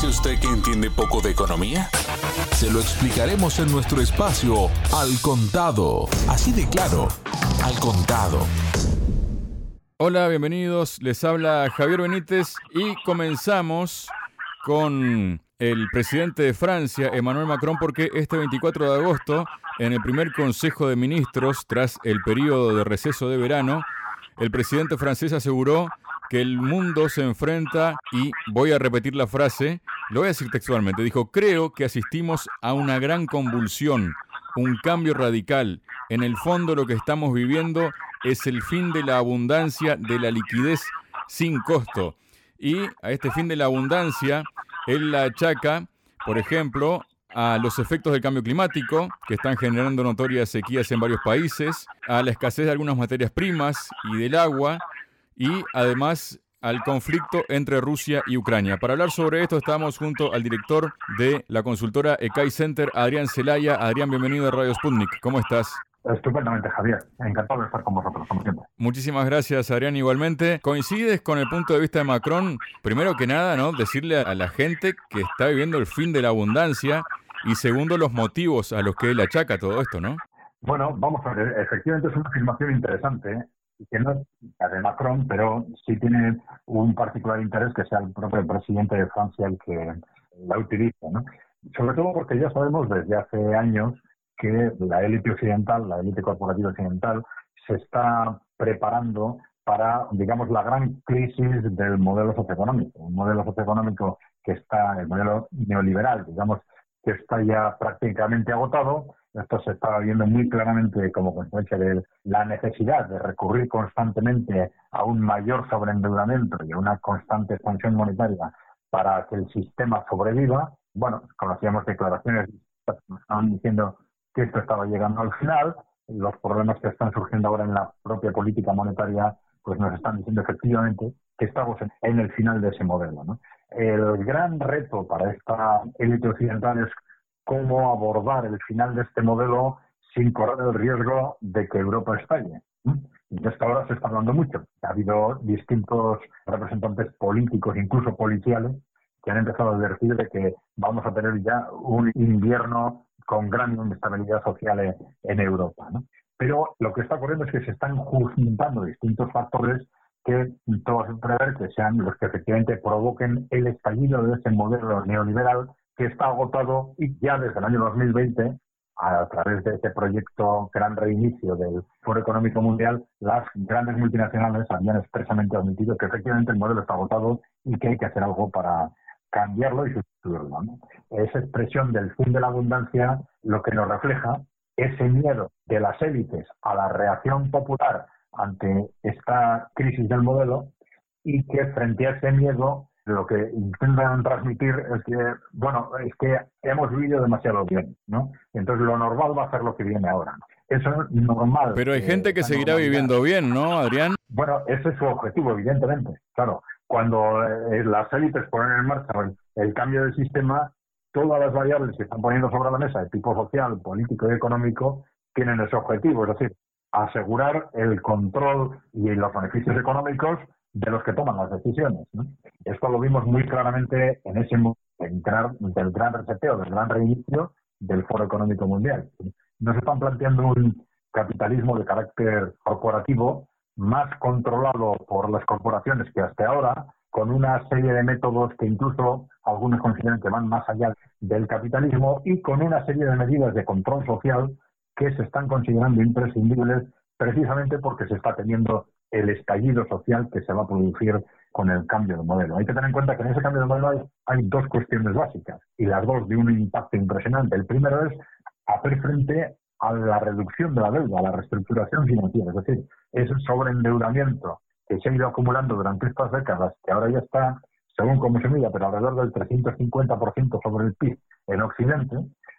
dice usted que entiende poco de economía? Se lo explicaremos en nuestro espacio Al Contado. Así de claro, Al Contado. Hola, bienvenidos. Les habla Javier Benítez y comenzamos con el presidente de Francia, Emmanuel Macron, porque este 24 de agosto, en el primer Consejo de Ministros, tras el periodo de receso de verano, el presidente francés aseguró que el mundo se enfrenta, y voy a repetir la frase, lo voy a decir textualmente, dijo, creo que asistimos a una gran convulsión, un cambio radical. En el fondo lo que estamos viviendo es el fin de la abundancia, de la liquidez sin costo. Y a este fin de la abundancia, él la achaca, por ejemplo, a los efectos del cambio climático, que están generando notorias sequías en varios países, a la escasez de algunas materias primas y del agua, y además al conflicto entre Rusia y Ucrania. Para hablar sobre esto estamos junto al director de la consultora ECAI Center, Adrián Celaya. Adrián, bienvenido a Radio Sputnik. ¿Cómo estás? Estupendamente, Javier. Encantado de estar con vosotros, como siempre. Muchísimas gracias, Adrián. Igualmente, ¿coincides con el punto de vista de Macron? Primero que nada, ¿no? Decirle a la gente que está viviendo el fin de la abundancia y segundo, los motivos a los que él achaca todo esto, ¿no? Bueno, vamos a ver. Efectivamente es una afirmación interesante que no es la de Macron, pero sí tiene un particular interés que sea el propio presidente de Francia el que la utiliza, ¿no? Sobre todo porque ya sabemos desde hace años que la élite occidental, la élite corporativa occidental, se está preparando para, digamos, la gran crisis del modelo socioeconómico. Un modelo socioeconómico que está, el modelo neoliberal, digamos, que está ya prácticamente agotado esto se estaba viendo muy claramente como consecuencia de la necesidad de recurrir constantemente a un mayor sobreendeudamiento y a una constante expansión monetaria para que el sistema sobreviva. Bueno, conocíamos declaraciones que estaban diciendo que esto estaba llegando al final. Los problemas que están surgiendo ahora en la propia política monetaria pues nos están diciendo efectivamente que estamos en, el final de ese modelo. El gran reto para esta élite occidental es cómo abordar el final de este modelo sin correr el riesgo de que Europa estalle. De esta hora se está hablando mucho. Ha habido distintos representantes políticos, incluso policiales, que han empezado a decir de que vamos a tener ya un invierno con gran inestabilidad social en Europa. Pero lo que está ocurriendo es que se están juntando distintos factores que todos prever que sean los que efectivamente provoquen el estallido de ese modelo neoliberal que está agotado y ya desde el año 2020, a través de este proyecto Gran Reinicio del Foro Económico Mundial, las grandes multinacionales habían expresamente admitido que efectivamente el modelo está agotado y que hay que hacer algo para cambiarlo y sustituirlo. Esa expresión del fin de la abundancia lo que nos refleja ese miedo de las élites a la reacción popular ante esta crisis del modelo y que frente a ese miedo lo que intentan transmitir es que, bueno, es que hemos vivido demasiado bien, ¿no? Entonces lo normal va a ser lo que viene ahora. Eso es normal. Pero hay gente que seguirá viviendo bien, ¿no, Adrián? Bueno, ese es su objetivo, evidentemente. Claro, cuando eh, las élites ponen en marcha el, cambio del sistema, todas las variables que están poniendo sobre la mesa, de tipo social, político y económico, tienen ese objetivo, es decir, asegurar el control y los beneficios económicos de los que toman las decisiones. Esto lo vimos muy claramente en ese del gran reseteo, del gran reinicio del Foro Económico Mundial. Nos están planteando un capitalismo de carácter corporativo más controlado por las corporaciones que hasta ahora, con una serie de métodos que incluso algunos consideran que van más allá del capitalismo y con una serie de medidas de control social que se están considerando imprescindibles precisamente porque se está teniendo el estallido social que se va a producir con el cambio de modelo. Hay que tener en cuenta que en ese cambio de modelo hay, dos cuestiones básicas y las dos de un impacto impresionante. El primero es hacer frente a la reducción de la deuda, a la reestructuración financiera, es decir, ese sobreendeudamiento que se ha ido acumulando durante estas décadas, que ahora ya está, según cómo se mira, pero alrededor del 350% sobre el PIB en Occidente,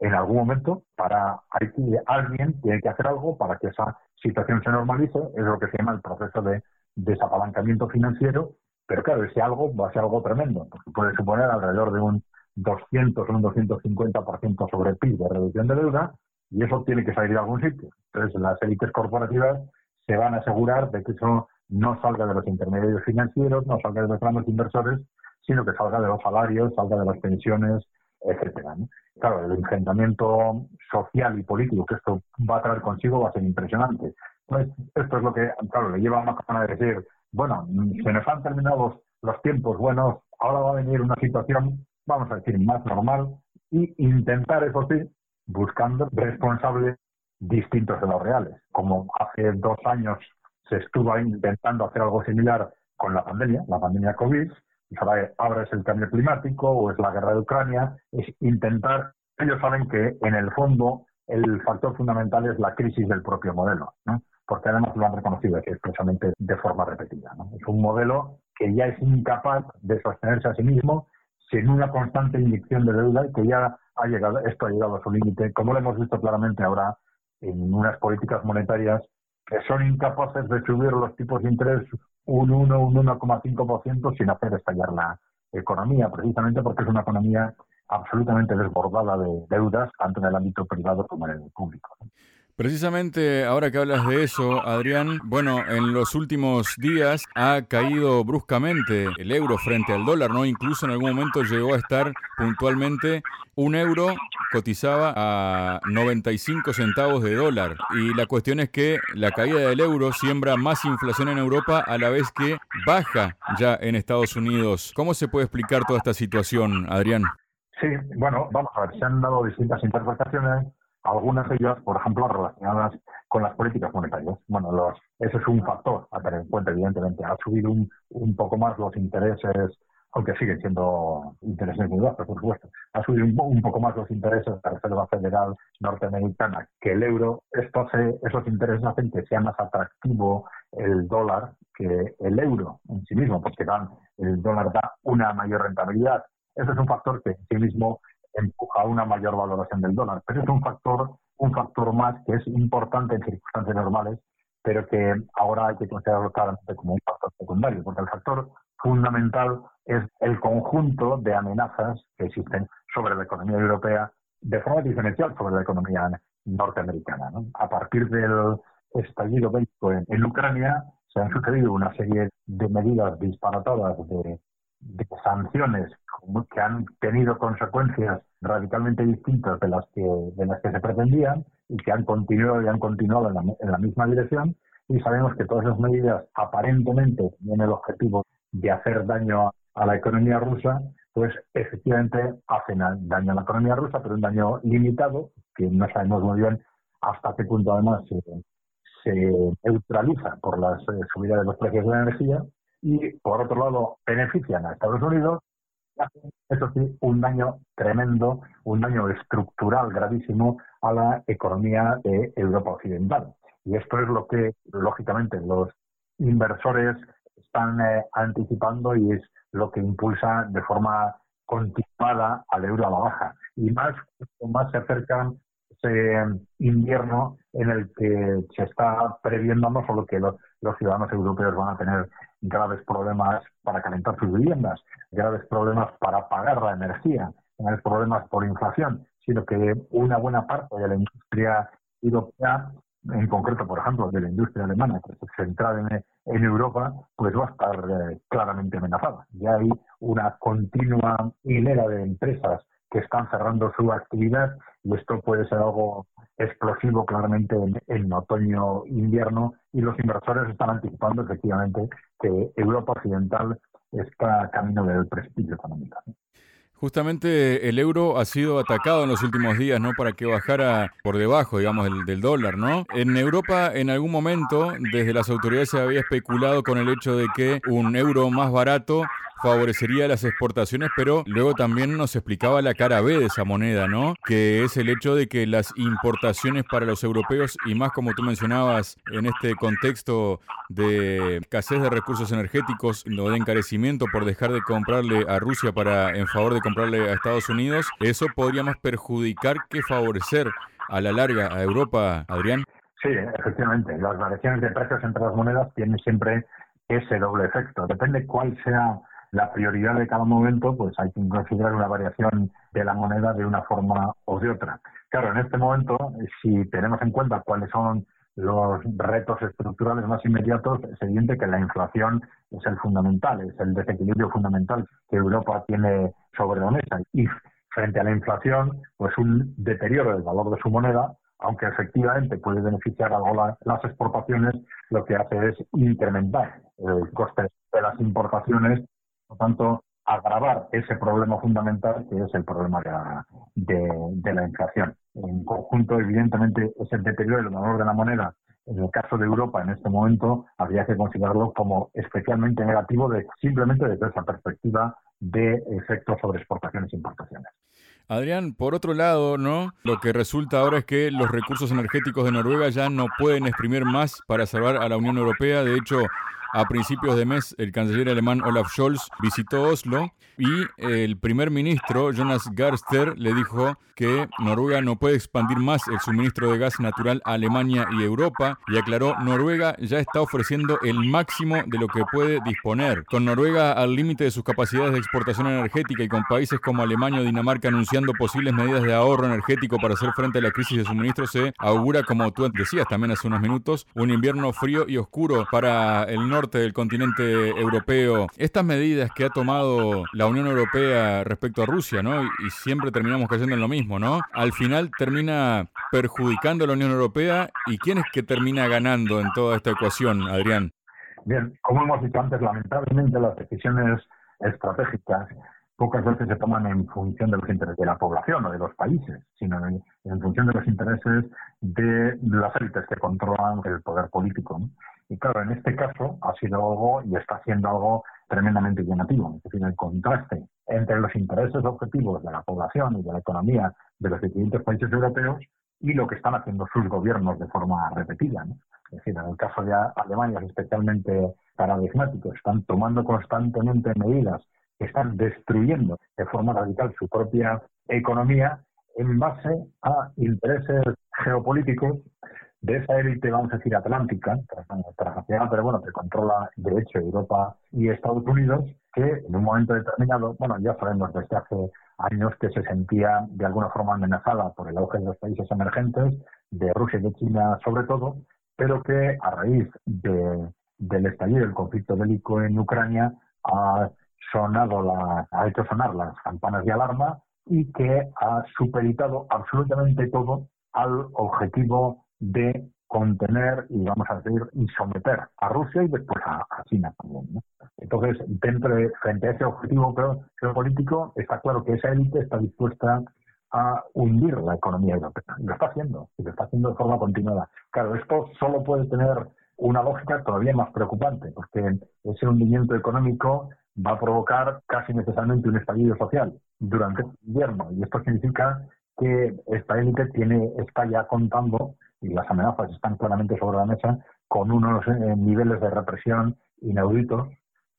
en algún momento para hay alguien tiene que hacer algo para que esa situación se normalice, es lo que se llama el proceso de desapalancamiento financiero, pero claro, ese algo va a ser algo tremendo, porque puede suponer alrededor de un 200 o un 250% sobre el PIB de reducción de deuda, y eso tiene que salir de algún sitio. Entonces, las élites corporativas se van a asegurar de que eso no salga de los intermediarios financieros, no salga de los grandes inversores, sino que salga de los salarios, salga de las pensiones, etcétera. Claro, el enfrentamiento social y político que esto va a traer consigo va a ser impresionante. Esto es lo que, claro, le lleva a Macron a decir, bueno, se nos han terminado los, tiempos buenos, ahora va a venir una situación, vamos a decir, más normal y intentar, eso sí, buscando responsables distintos de los reales. Como hace dos años se estuvo intentando hacer algo similar con la pandemia, la pandemia COVID, ahora es el cambio climático o es la guerra de Ucrania, es intentar, ellos saben que en el fondo el factor fundamental es la crisis del propio modelo, ¿no? porque además lo han reconocido aquí expresamente de forma repetida. ¿no? Es un modelo que ya es incapaz de sostenerse a sí mismo sin una constante inyección de deuda y que ya ha llegado, esto ha llegado a su límite, como lo hemos visto claramente ahora en unas políticas monetarias que son incapaces de subir los tipos de interés un 1, un 1,5% sin hacer estallar la economía, precisamente porque es una economía absolutamente desbordada de deudas, tanto en el ámbito privado como en el público. Precisamente ahora que hablas de eso, Adrián, bueno, en los últimos días ha caído bruscamente el euro frente al dólar, ¿no? Incluso en algún momento llegó a estar puntualmente un euro cotizaba a 95 centavos de dólar. Y la cuestión es que la caída del euro siembra más inflación en Europa a la vez que baja ya en Estados Unidos. ¿Cómo se puede explicar toda esta situación, Adrián? Sí, bueno, vamos a ver, se han dado distintas interpretaciones algunas de ellas, por ejemplo, relacionadas con las políticas monetarias. Bueno, los, eso es un factor a tener en cuenta, evidentemente. Ha subido un, un poco más los intereses, aunque siguen siendo intereses muy bajos, por supuesto. Ha subido un, poco más los intereses de la Reserva Federal norteamericana que el euro. Esto esos intereses hacen que sea más atractivo el dólar que el euro en sí mismo, porque dan, el dólar da una mayor rentabilidad. Eso es un factor que en sí mismo empuja una mayor valoración del dólar. Pero es un factor, un factor más que es importante en circunstancias normales, pero que ahora hay que considerarlo claramente como un factor secundario, porque el factor fundamental es el conjunto de amenazas que existen sobre la economía europea de forma diferencial sobre la economía norteamericana. A partir del estallido bélico en Ucrania, se han sucedido una serie de medidas disparatadas de de sanciones que han tenido consecuencias radicalmente distintas de las que de las que se pretendían y que han continuado y han continuado en la, en la misma dirección y sabemos que todas esas medidas aparentemente tienen el objetivo de hacer daño a, la economía rusa, pues efectivamente hacen daño a la economía rusa, pero un daño limitado, que no sabemos muy bien hasta qué punto además se, neutraliza por la eh, subida de los precios de la energía y por otro lado benefician a Estados Unidos, eso sí, un daño tremendo, un daño estructural gravísimo a la economía de Europa Occidental. Y esto es lo que, lógicamente, los inversores están eh, anticipando y es lo que impulsa de forma continuada al euro a la baja. Y más, más se acercan ese invierno en el que se está previendo no solo que los ciudadanos europeos van a tener graves problemas para calentar sus viviendas, graves problemas para pagar la energía, graves problemas por inflación, sino que una buena parte de la industria europea, en concreto, por ejemplo, de la industria alemana, que es centrada en, Europa, pues va a estar eh, claramente amenazada. Ya hay una continua hilera de empresas que están cerrando su actividad y esto puede ser algo explosivo claramente en, otoño-invierno y los inversores están anticipando efectivamente que Europa Occidental está camino del prestigio económico. Justamente el euro ha sido atacado en los últimos días, ¿no? Para que bajara por debajo, digamos, del, del, dólar, ¿no? En Europa, en algún momento, desde las autoridades se había especulado con el hecho de que un euro más barato favorecería las exportaciones, pero luego también nos explicaba la cara B de esa moneda, ¿no? Que es el hecho de que las importaciones para los europeos, y más como tú mencionabas en este contexto de escasez de recursos energéticos o de encarecimiento por dejar de comprarle a Rusia para en favor de a Estados Unidos, eso podría más perjudicar que favorecer a la larga a Europa, Adrián. Sí, efectivamente. Las variaciones de precios entre las monedas tienen siempre ese doble efecto. Depende cuál sea la prioridad de cada momento, pues hay que considerar una variación de la moneda de una forma o de otra. Claro, en este momento, si tenemos en cuenta cuáles son los retos estructurales más inmediatos, es evidente que la inflación es el fundamental, es el desequilibrio fundamental que Europa tiene sobre la mesa. Y frente a la inflación, pues un deterioro del valor de su moneda, aunque efectivamente puede beneficiar algo las exportaciones, lo que hace es incrementar el coste de las importaciones, por tanto, agravar ese problema fundamental que es el problema de la, inflación. En conjunto, evidentemente, ese deterioro del valor de la moneda en el caso de Europa en este momento habría que considerarlo como especialmente negativo de, simplemente desde esa perspectiva de efectos sobre exportaciones e importaciones. Adrián, por otro lado, ¿no? Lo que resulta ahora es que los recursos energéticos de Noruega ya no pueden exprimir más para salvar a la Unión Europea. De hecho, a principios de mes, el canciller alemán Olaf Scholz visitó Oslo y el primer ministro Jonas Garster le dijo que Noruega no puede expandir más el suministro de gas natural a Alemania y Europa y aclaró Noruega ya está ofreciendo el máximo de lo que puede disponer. Con Noruega al límite de sus capacidades de exportación energética y con países como Alemania o Dinamarca anunciando posibles medidas de ahorro energético para hacer frente a la crisis de suministro, se augura, como tú decías también hace unos minutos, un invierno frío y oscuro para el norte del continente europeo, estas medidas que ha tomado la Unión Europea respecto a Rusia, ¿no? Y, siempre terminamos cayendo en lo mismo, ¿no? Al final termina perjudicando a la Unión Europea y quién es que termina ganando en toda esta ecuación, Adrián. Bien, como hemos dicho antes, lamentablemente las decisiones estratégicas pocas veces se toman en función de los intereses de la población o de los países, sino en, función de los intereses de las élites que controlan el poder político. Y claro, en este caso ha sido algo y está siendo algo tremendamente llamativo. Es decir, el contraste entre los intereses objetivos de la población y de la economía de los diferentes países europeos y lo que están haciendo sus gobiernos de forma repetida. Es decir, en el caso de Alemania es especialmente paradigmático. Están tomando constantemente medidas que están destruyendo de forma radical su propia economía en base a intereses geopolíticos de esa élite, vamos a decir, atlántica, transnacional, pero bueno, que controla de hecho Europa y Estados Unidos, que en un momento determinado, bueno, ya sabemos desde hace años que se sentía de alguna forma amenazada por el auge de los países emergentes, de Rusia y de China sobre todo, pero que a raíz de, del estallido del conflicto bélico en Ucrania ha sonado la, ha hecho sonar las campanas de alarma y que ha supeditado absolutamente todo al objetivo de contener y vamos a decir y someter a Rusia y después a, China también. Entonces, dentro frente a ese objetivo geopolítico, está claro que esa élite está dispuesta a hundir la economía europea. Y lo está haciendo, y lo está haciendo de forma continuada. Claro, esto solo puede tener una lógica todavía más preocupante, porque ese hundimiento económico va a provocar casi necesariamente un estallido social durante el invierno. Y esto significa que esta élite tiene, está ya contando y las amenazas están claramente sobre la mesa, con unos eh, niveles de represión inauditos,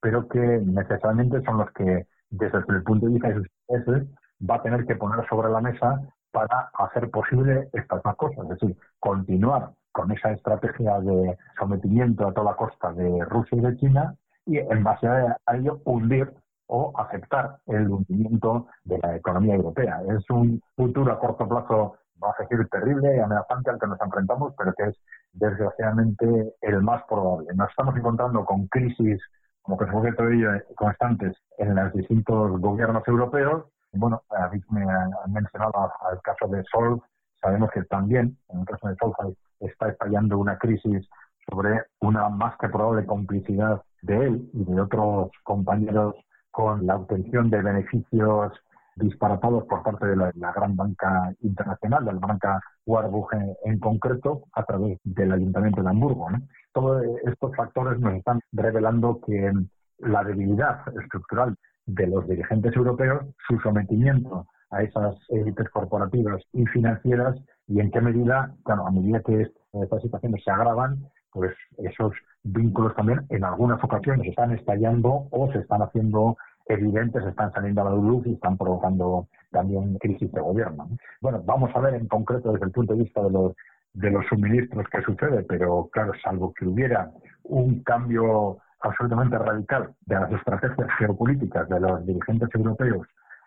pero que necesariamente son los que, desde el punto de vista de sus intereses, va a tener que poner sobre la mesa para hacer posible estas dos cosas, es decir, continuar con esa estrategia de sometimiento a toda costa de Rusia y de China y en base a ello hundir o aceptar el hundimiento de la economía europea. Es un futuro a corto plazo va a decir terrible y amenazante al que nos enfrentamos, pero que es desgraciadamente el más probable. Nos estamos encontrando con crisis, como que se ello, constantes en los distintos gobiernos europeos. Bueno, habéis mencionado al caso de Sol, sabemos que también en el caso de Sol está estallando una crisis sobre una más que probable complicidad de él y de otros compañeros con la obtención de beneficios disparatados por parte de la, gran banca internacional, de la banca Warburg en, concreto, a través del Ayuntamiento de Hamburgo. Todos estos factores nos están revelando que la debilidad estructural de los dirigentes europeos, su sometimiento a esas élites corporativas y financieras y en qué medida, bueno, a medida que estas situaciones se agravan, pues esos vínculos también en algunas ocasiones están estallando o se están haciendo evidentes están saliendo a la luz y están provocando también crisis de gobierno. Bueno, vamos a ver en concreto desde el punto de vista de los, de los suministros qué sucede, pero claro, salvo que hubiera un cambio absolutamente radical de las estrategias geopolíticas de los dirigentes europeos,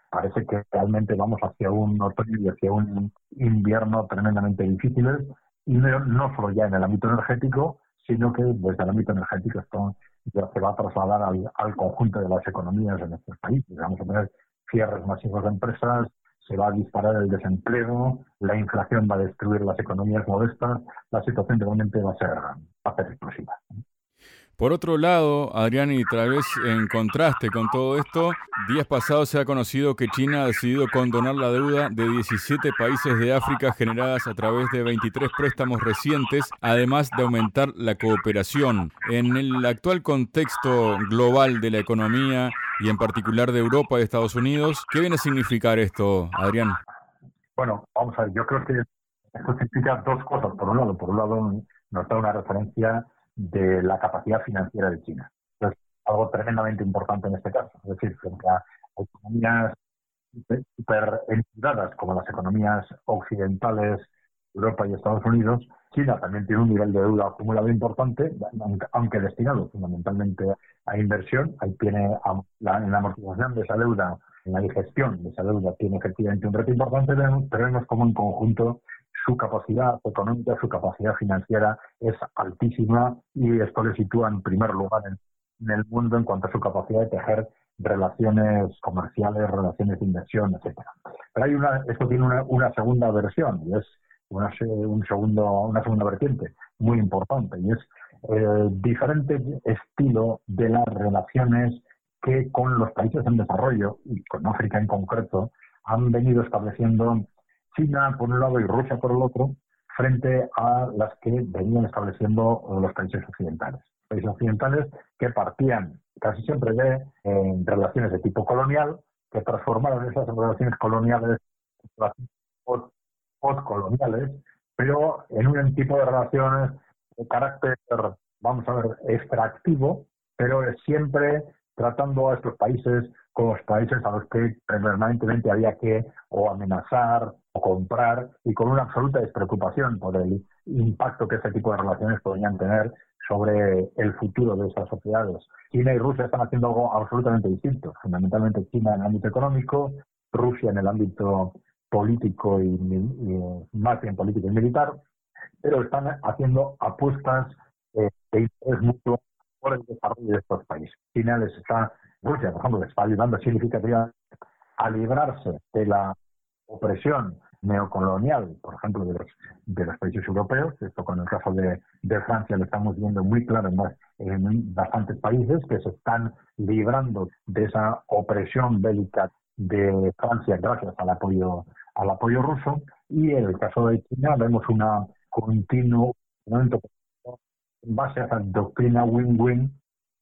parece que realmente vamos hacia un otoño y hacia un invierno tremendamente difíciles y no, solo ya en el ámbito energético, sino que desde el ámbito energético esto ya se va a trasladar al, al conjunto de las economías de nuestros países. Vamos a tener cierres masivos de empresas, se va a disparar el desempleo, la inflación va a destruir las economías modestas, la situación realmente va a ser, va explosiva. Por otro lado, Adrián, y tal vez en contraste con todo esto, días pasados se ha conocido que China ha decidido condonar la deuda de 17 países de África generadas a través de 23 préstamos recientes, además de aumentar la cooperación. En el actual contexto global de la economía y en particular de Europa y Estados Unidos, ¿qué viene a significar esto, Adrián? Bueno, vamos a ver, yo creo que esto significa dos cosas. Por un lado, por un lado nos da una referencia de la capacidad financiera de China. Es algo tremendamente importante en este caso. Es decir, frente a economías super entidades como las economías occidentales, Europa y Estados Unidos, China también tiene un nivel de deuda acumulado importante, aunque destinado fundamentalmente a inversión. Ahí tiene la, la amortización de esa deuda, en la digestión de esa deuda, tiene efectivamente un reto importante, pero vemos como en conjunto su capacidad económica, su capacidad financiera es altísima y esto le sitúa en primer lugar en, el mundo en cuanto a su capacidad de tejer relaciones comerciales, relaciones de inversión, etcétera. Pero hay una, esto tiene una, segunda versión y es una, un segundo, una segunda vertiente muy importante y es el diferente estilo de las relaciones que con los países en desarrollo y con África en concreto han venido estableciendo China por un lado y Rusia por el otro, frente a las que venían estableciendo los países occidentales. Países occidentales que partían casi siempre de relaciones de tipo colonial, que transformaron esas relaciones coloniales postcoloniales, pero en un tipo de relaciones de carácter, vamos a ver, extractivo, pero siempre tratando a estos países como los países a los que permanentemente había que o amenazar comprar y con una absoluta despreocupación por el impacto que ese tipo de relaciones podrían tener sobre el futuro de esas sociedades. China y Rusia están haciendo algo absolutamente distinto, fundamentalmente China en el ámbito económico, Rusia en el ámbito político y, más bien político y militar, pero están haciendo apuestas eh, de interés mutuo por el desarrollo de estos países. China les está, Rusia, por ejemplo, les está ayudando significativamente a librarse de la opresión neocolonial, por ejemplo, de los, de los países europeos. Esto con el caso de, de Francia lo estamos viendo muy claro en, en, bastantes países que se están librando de esa opresión bélica de Francia gracias al apoyo al apoyo ruso. Y en el caso de China vemos una continuo en base a esa doctrina win-win,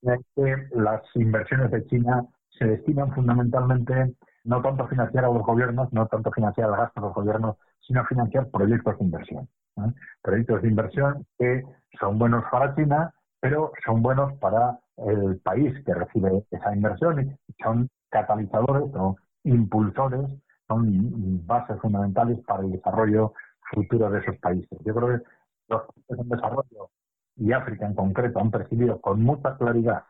en que las inversiones de China se destinan fundamentalmente no tanto financiar a los gobiernos, no tanto financiar el gasto de los gobiernos, sino financiar proyectos de inversión. Proyectos de inversión que son buenos para China, pero son buenos para el país que recibe esa inversión y son catalizadores o impulsores, son bases fundamentales para el desarrollo futuro de esos países. Yo creo que los países en desarrollo y África en concreto han percibido con mucha claridad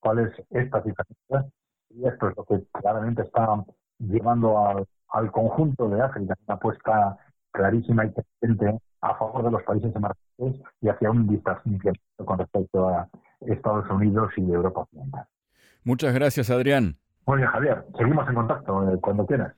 cuáles estas diferencias y esto es lo que claramente está llevando al, al conjunto de África una apuesta clarísima y creciente a favor de los países emergentes y hacia un distanciamiento con respecto a Estados Unidos y Europa Occidental. Muchas gracias, Adrián. Muy bien, Javier. Seguimos en contacto eh, cuando quieras.